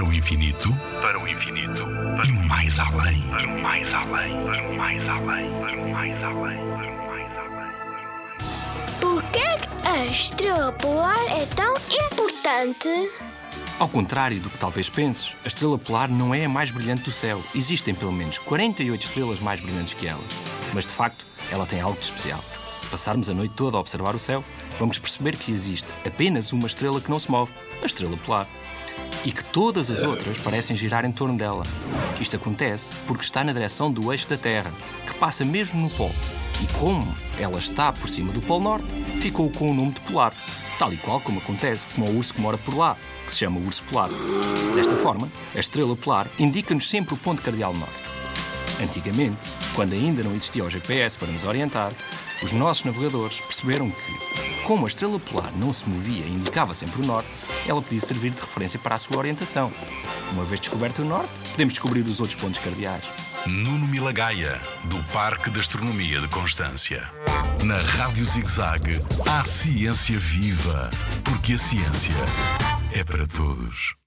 Para o infinito, para o infinito, e mais além, para mais além, para mais além, para mais além, para mais além. Porquê que a estrela polar é tão importante? Ao contrário do que talvez penses, a estrela polar não é a mais brilhante do céu. Existem pelo menos 48 estrelas mais brilhantes que ela. Mas de facto, ela tem algo de especial. Se passarmos a noite toda a observar o céu, vamos perceber que existe apenas uma estrela que não se move, a estrela polar. E que todas as outras parecem girar em torno dela. Isto acontece porque está na direção do eixo da Terra, que passa mesmo no Polo. E como ela está por cima do Polo Norte, ficou com o nome de polar, tal e qual como acontece com o urso que mora por lá, que se chama urso polar. Desta forma, a estrela polar indica-nos sempre o ponto cardeal norte. Antigamente, quando ainda não existia o GPS para nos orientar, os nossos navegadores perceberam que, como a estrela polar não se movia e indicava sempre o norte, ela podia servir de referência para a sua orientação. Uma vez descoberto o norte, podemos descobrir os outros pontos cardeais. Nuno Milagaya, do Parque de Astronomia de Constância. Na Rádio ZigZag, há ciência viva, porque a ciência é para todos.